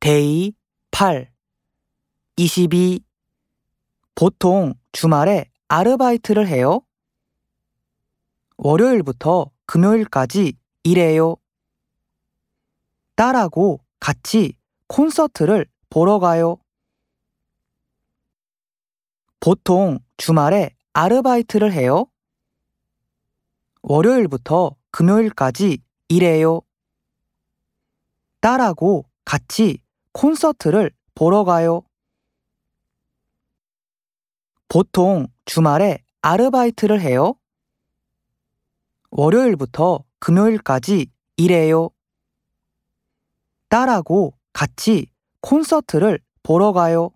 Day 8 22 보통 주말에 아르바이트를 해요? 월요일부터 금요일까지 일해요. 딸하고 같이 콘서트를 보러 가요. 보통 주말에 아르바이트를 해요? 월요일부터 금요일까지 일해요. 딸하고 같이 콘서트를 보러 가요. 보통 주말에 아르바이트를 해요? 월요일부터 금요일까지 일해요. 딸하고 같이 콘서트를 보러 가요.